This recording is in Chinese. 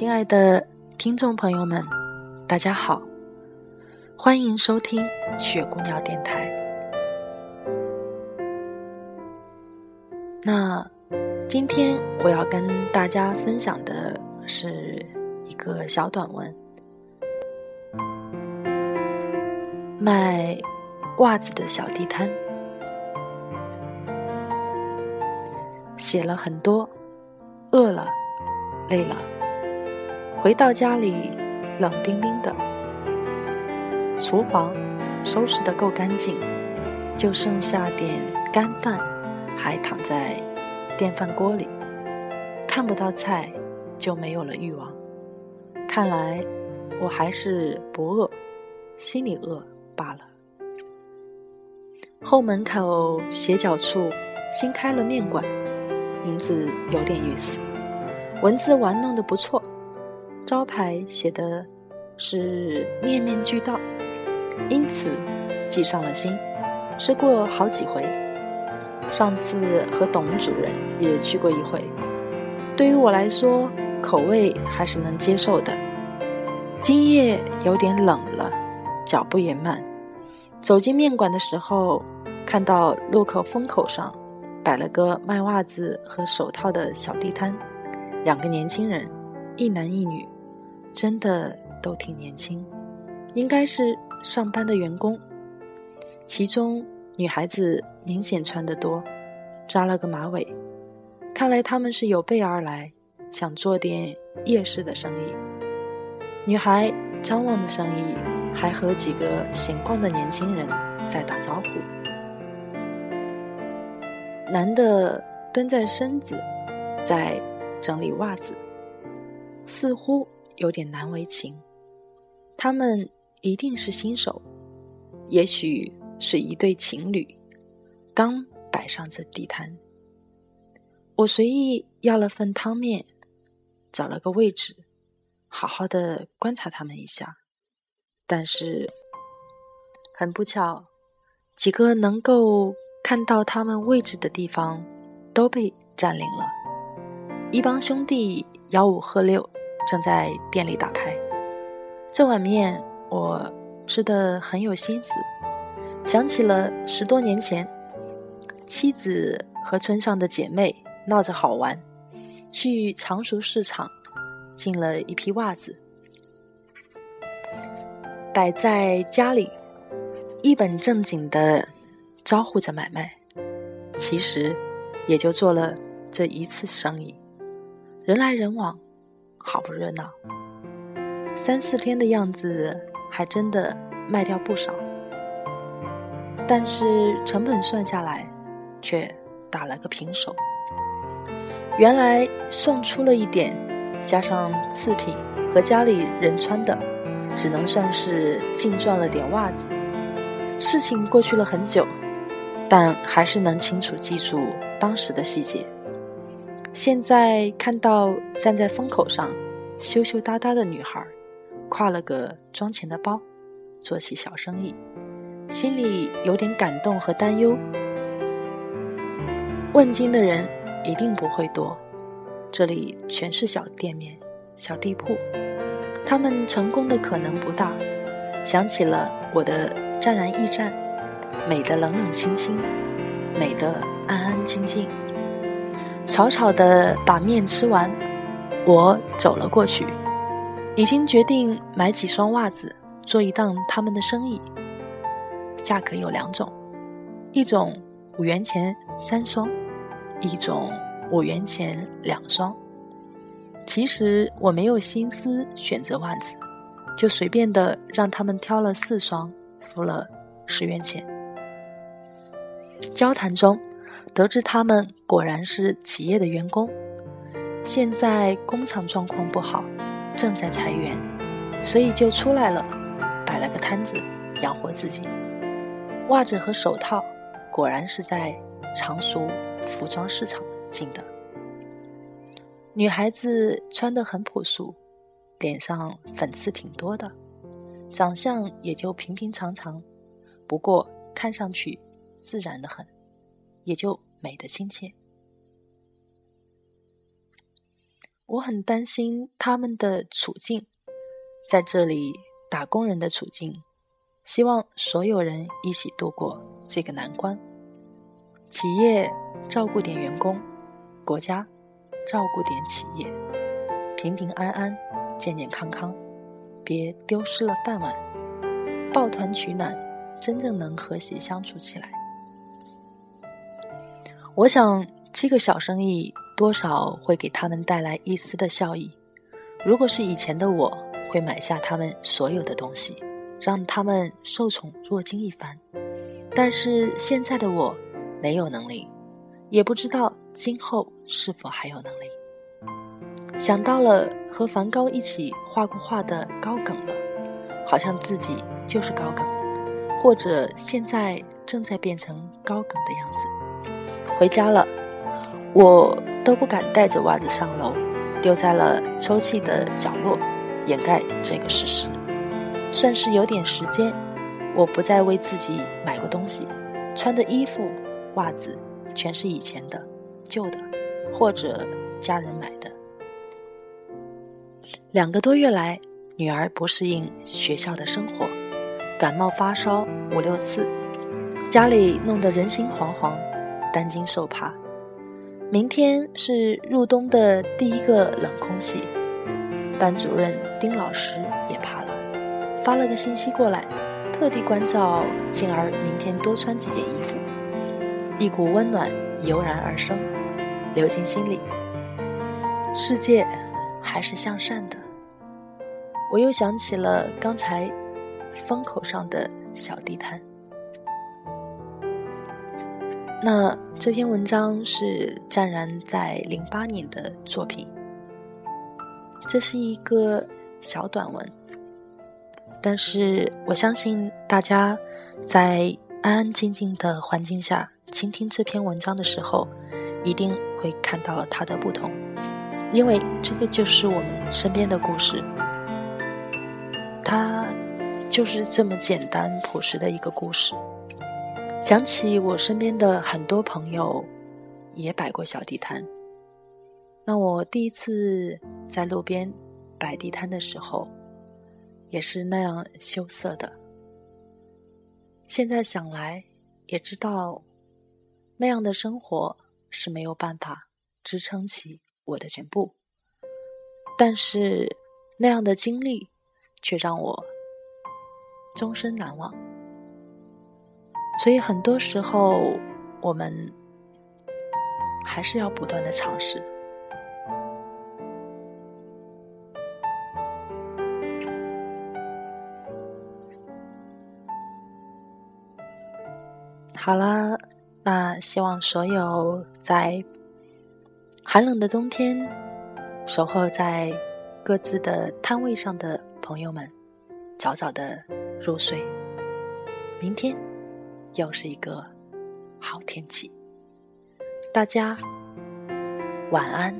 亲爱的听众朋友们，大家好，欢迎收听雪姑娘电台。那今天我要跟大家分享的是一个小短文，卖袜子的小地摊，写了很多，饿了，累了。回到家里，冷冰冰的。厨房收拾得够干净，就剩下点干饭，还躺在电饭锅里。看不到菜，就没有了欲望。看来我还是不饿，心里饿罢了。后门口斜角处新开了面馆，名字有点意思，文字玩弄得不错。招牌写的是“面面俱到”，因此记上了心。吃过好几回，上次和董主任也去过一回。对于我来说，口味还是能接受的。今夜有点冷了，脚步也慢。走进面馆的时候，看到路口风口上摆了个卖袜子和手套的小地摊，两个年轻人，一男一女。真的都挺年轻，应该是上班的员工。其中女孩子明显穿得多，扎了个马尾，看来他们是有备而来，想做点夜市的生意。女孩张望的生意，还和几个闲逛的年轻人在打招呼。男的蹲在身子，在整理袜子，似乎。有点难为情，他们一定是新手，也许是一对情侣，刚摆上这地摊。我随意要了份汤面，找了个位置，好好的观察他们一下。但是很不巧，几个能够看到他们位置的地方都被占领了，一帮兄弟吆五喝六。正在店里打牌，这碗面我吃的很有心思，想起了十多年前，妻子和村上的姐妹闹着好玩，去常熟市场进了一批袜子，摆在家里，一本正经的招呼着买卖，其实也就做了这一次生意，人来人往。好不热闹，三四天的样子，还真的卖掉不少。但是成本算下来，却打了个平手。原来送出了一点，加上次品和家里人穿的，只能算是净赚了点袜子。事情过去了很久，但还是能清楚记住当时的细节。现在看到站在风口上羞羞答答的女孩，挎了个装钱的包，做起小生意，心里有点感动和担忧。问津的人一定不会多，这里全是小店面、小地铺，他们成功的可能不大。想起了我的湛然驿站，美得冷冷清清，美得安安静静。草草的把面吃完，我走了过去，已经决定买几双袜子做一档他们的生意。价格有两种，一种五元钱三双，一种五元钱两双。其实我没有心思选择袜子，就随便的让他们挑了四双，付了十元钱。交谈中，得知他们果然是企业的员工，现在工厂状况不好，正在裁员，所以就出来了，摆了个摊子养活自己。袜子和手套果然是在常熟服装市场进的。女孩子穿得很朴素，脸上粉刺挺多的，长相也就平平常常，不过看上去自然的很，也就美的亲切。我很担心他们的处境，在这里打工人的处境，希望所有人一起度过这个难关。企业照顾点员工，国家。照顾点企业，平平安安，健健康康，别丢失了饭碗。抱团取暖，真正能和谐相处起来。我想，这个小生意多少会给他们带来一丝的效益。如果是以前的我，会买下他们所有的东西，让他们受宠若惊一番。但是现在的我，没有能力，也不知道。今后是否还有能力？想到了和梵高一起画过画的高梗了，好像自己就是高梗，或者现在正在变成高梗的样子。回家了，我都不敢带着袜子上楼，丢在了抽屉的角落，掩盖这个事实。算是有点时间，我不再为自己买过东西，穿的衣服、袜子全是以前的。旧的，或者家人买的。两个多月来，女儿不适应学校的生活，感冒发烧五六次，家里弄得人心惶惶，担惊受怕。明天是入冬的第一个冷空气，班主任丁老师也怕了，发了个信息过来，特地关照静儿明天多穿几件衣服。一股温暖油然而生。流进心里，世界还是向善的。我又想起了刚才风口上的小地摊。那这篇文章是湛然在零八年的作品，这是一个小短文，但是我相信大家在安安静静的环境下倾听这篇文章的时候，一定。会看到它的不同，因为这个就是我们身边的故事，它就是这么简单朴实的一个故事。想起我身边的很多朋友也摆过小地摊，那我第一次在路边摆地摊的时候，也是那样羞涩的。现在想来，也知道那样的生活。是没有办法支撑起我的全部，但是那样的经历却让我终身难忘。所以很多时候，我们还是要不断的尝试。好了。那希望所有在寒冷的冬天守候在各自的摊位上的朋友们，早早的入睡。明天又是一个好天气，大家晚安，